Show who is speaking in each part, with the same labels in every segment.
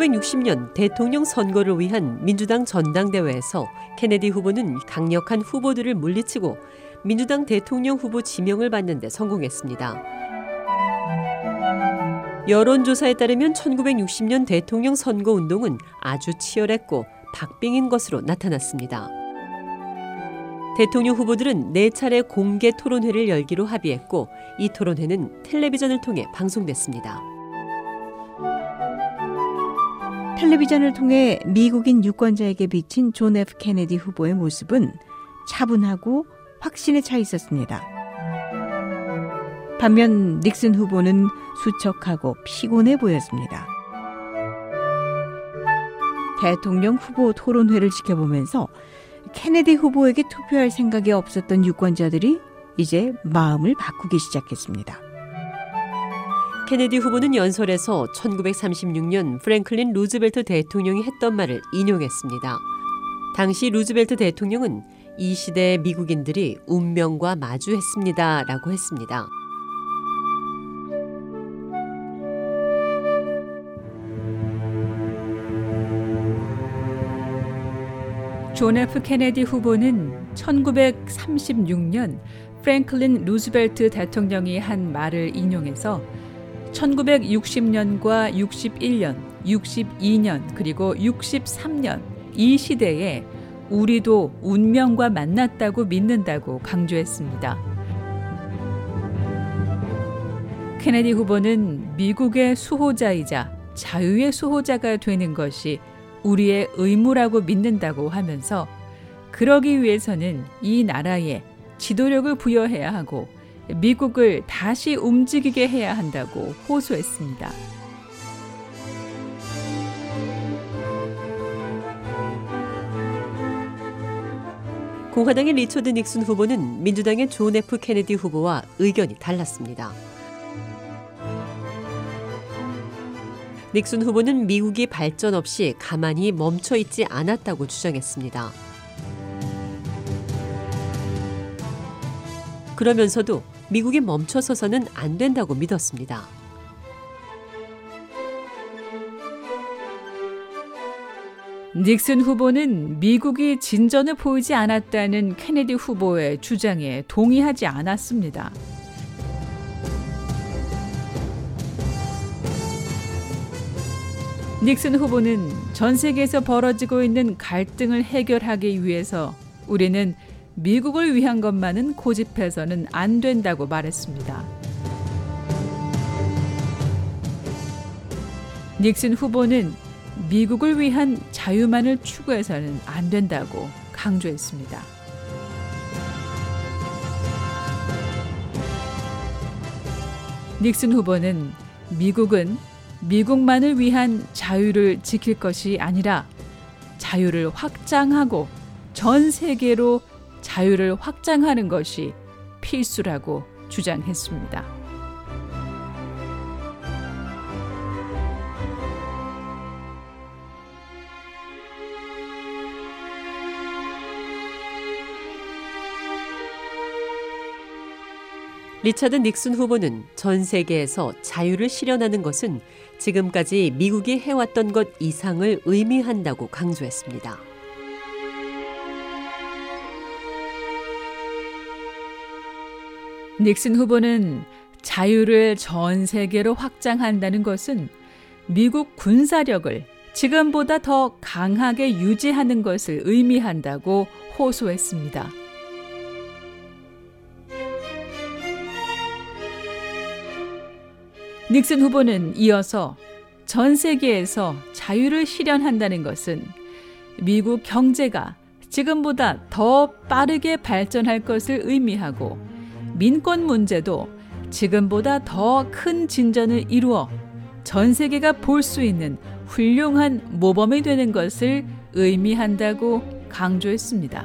Speaker 1: (1960년) 대통령 선거를 위한 민주당 전당대회에서 케네디 후보는 강력한 후보들을 물리치고 민주당 대통령 후보 지명을 받는 데 성공했습니다. 여론조사에 따르면 1960년 대통령 선거 운동은 아주 치열했고 박빙인 것으로 나타났습니다. 대통령 후보들은 네 차례 공개 토론회를 열기로 합의했고 이 토론회는 텔레비전을 통해 방송됐습니다.
Speaker 2: 텔레비전을 통해 미국인 유권자에게 비친 존 F 케네디 후보의 모습은 차분하고 확신에 차 있었습니다. 반면 닉슨 후보는 수척하고 피곤해 보였습니다. 대통령 후보 토론회를 지켜보면서 케네디 후보에게 투표할 생각이 없었던 유권자들이 이제 마음을 바꾸기 시작했습니다.
Speaker 1: 케네디 후보는 연설에서 1936년 프랭클린 루즈벨트 대통령이 했던 말을 인용했습니다. 당시 루즈벨트 대통령은 이 시대의 미국인들이 운명과 마주했습니다. 라고 했습니다.
Speaker 3: 존 F 케네디 후보는 1936년 프랭클린 루즈벨트 대통령이 한 말을 인용해서 1960년과 61년, 62년, 그리고 63년 이 시대에 우리도 운명과 만났다고 믿는다고 강조했습니다. 케네디 후보는 미국의 수호자이자 자유의 수호자가 되는 것이 우리의 의무라고 믿는다고 하면서 그러기 위해서는 이 나라에 지도력을 부여해야 하고 미국을 다시 움직이게 해야 한다고 호소했습니다.
Speaker 1: 공화당의 리처드 닉슨 후보는 민주당의 존 F 케네디 후보와 의견이 달랐습니다. 닉슨 후보는 미국이 발전 없이 가만히 멈춰 있지 않았다고 주장했습니다. 그러면서도 미국이 멈춰서서는 안 된다고 믿었습니다.
Speaker 3: 닉슨 후보는 미국이 진전을 보이지 않았다는 케네디 후보의 주장에 동의하지 않았습니다. 닉슨 후보는 전 세계에서 벌어지고 있는 갈등을 해결하기 위해서 우리는 미국을 위한 것만은 고집해서는 안 된다고 말했습니다. 닉슨 후보는 미국을 위한 자유만을 추구해서는 안 된다고 강조했습니다. 닉슨 후보는 미국은 미국만을 위한 자유를 지킬 것이 아니라 자유를 확장하고 전 세계로 자유를 확장하는 것이 필수라고 주장했습니다.
Speaker 1: 리차드 닉슨 후보는 전 세계에서 자유를 실현하는 것은 지금까지 미국이 해왔던 것 이상을 의미한다고 강조했습니다.
Speaker 3: 닉슨 후보는 자유를 전 세계로 확장한다는 것은 미국 군사력을 지금보다 더 강하게 유지하는 것을 의미한다고 호소했습니다. 닉슨 후보는 이어서 전 세계에서 자유를 실현한다는 것은 미국 경제가 지금보다 더 빠르게 발전할 것을 의미하고 민권 문제도 지금보다 더 큰 진전을 이루어 전 세계가 볼 수 있는 훌륭한 모범이 되는 것을 의미한다고 강조했습니다.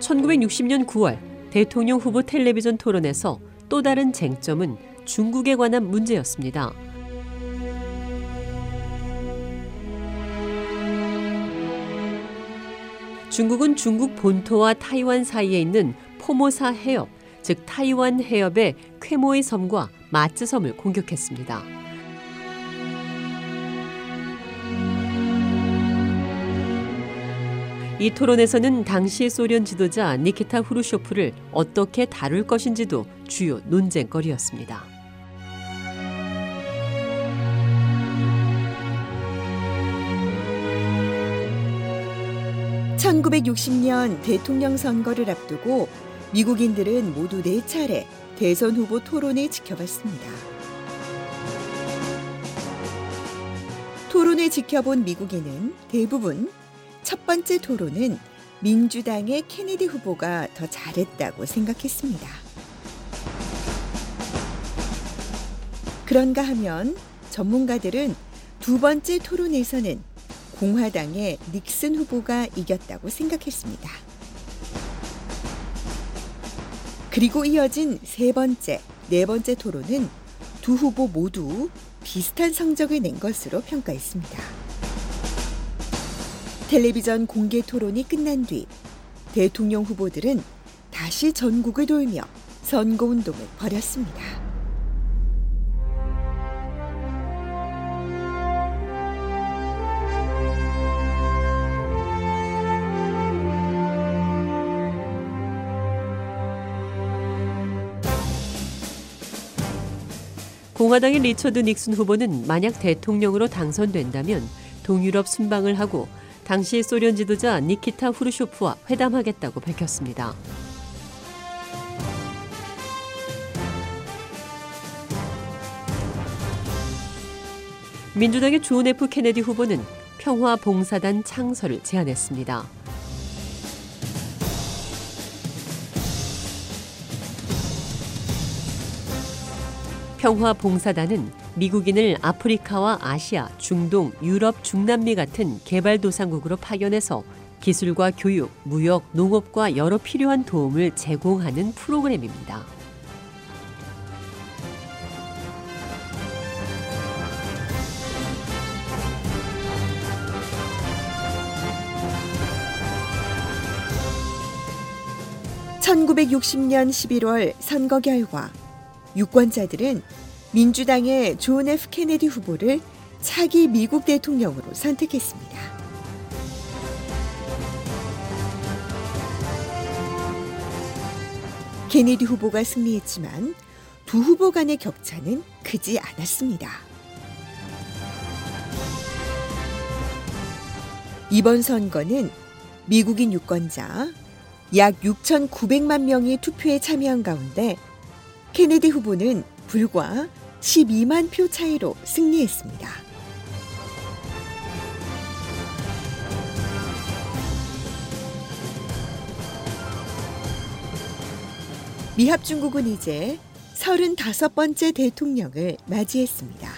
Speaker 1: 1960년 9월 대통령 후보 텔레비전 토론에서 또 다른 쟁점은 중국에 관한 문제였습니다. 중국은 중국 본토와 타이완 사이에 있는 포모사 해협, 즉 타이완 해협의 쾌모의 섬과 마츠 섬을 공격했습니다. 이 토론에서는 당시 소련 지도자 니키타 후르쇼프를 어떻게 다룰 것인지도 주요 논쟁거리였습니다.
Speaker 4: (1960년) 대통령 선거를 앞두고 미국인들은 모두 네 차례 대선 후보 토론을 지켜봤습니다. 토론을 지켜본 미국인은 대부분 첫 번째 토론은 민주당의 케네디 후보가 더 잘했다고 생각했습니다. 그런가 하면 전문가들은 두 번째 토론에서는 공화당의 닉슨 후보가 이겼다고 생각했습니다. 그리고 이어진 세 번째, 네 번째 토론은 두 후보 모두 비슷한 성적을 낸 것으로 평가했습니다. 텔레비전 공개 토론이 끝난 뒤 대통령 후보들은 다시 전국을 돌며 선거운동을 벌였습니다.
Speaker 1: 공화당의 리처드 닉슨 후보는 만약 대통령으로 당선된다면 동유럽 순방을 하고 당시 소련 지도자 니키타 흐루쇼프와 회담하겠다고 밝혔습니다. 민주당의 존 F 케네디 후보는 평화 봉사단 창설을 제안했습니다. 평화 봉사단은 미국인을 아프리카와 아시아, 중동, 유럽, 중남미 같은 개발도상국으로 파견해서 기술과 교육, 무역, 농업과 여러 필요한 도움을 제공하는 프로그램입니다.
Speaker 4: (1960년 11월) 선거 결과 유권자들은 민주당의 존 F 케네디 후보를 차기 미국 대통령으로 선택했습니다. 케네디 후보가 승리했지만 두 후보 간의 격차는 크지 않았습니다. 이번 선거는 미국인 유권자 약 6,900만 명이 투표에 참여한 가운데 케네디 후보는 불과 12만 표 차이로 승리했습니다. 미합 중국은 이제 35번째 대통령을 맞이했습니다.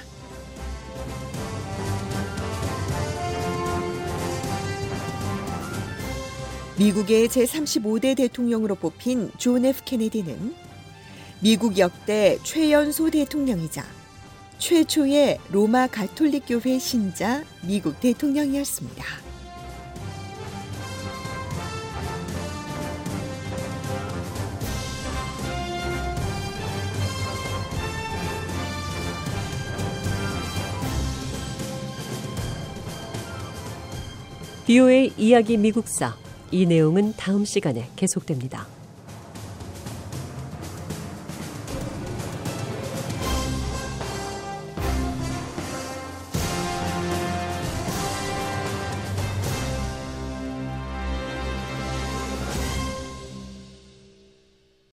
Speaker 4: 미국의 제35대 대통령으로 뽑힌 존 F 케네디는 미국 역대 최연소 대통령이자 최초의 로마 가톨릭 교회 신자 미국 대통령이었습니다.
Speaker 1: 비오의 이야기 미국사 이 내용은 다음 시간에 계속됩니다.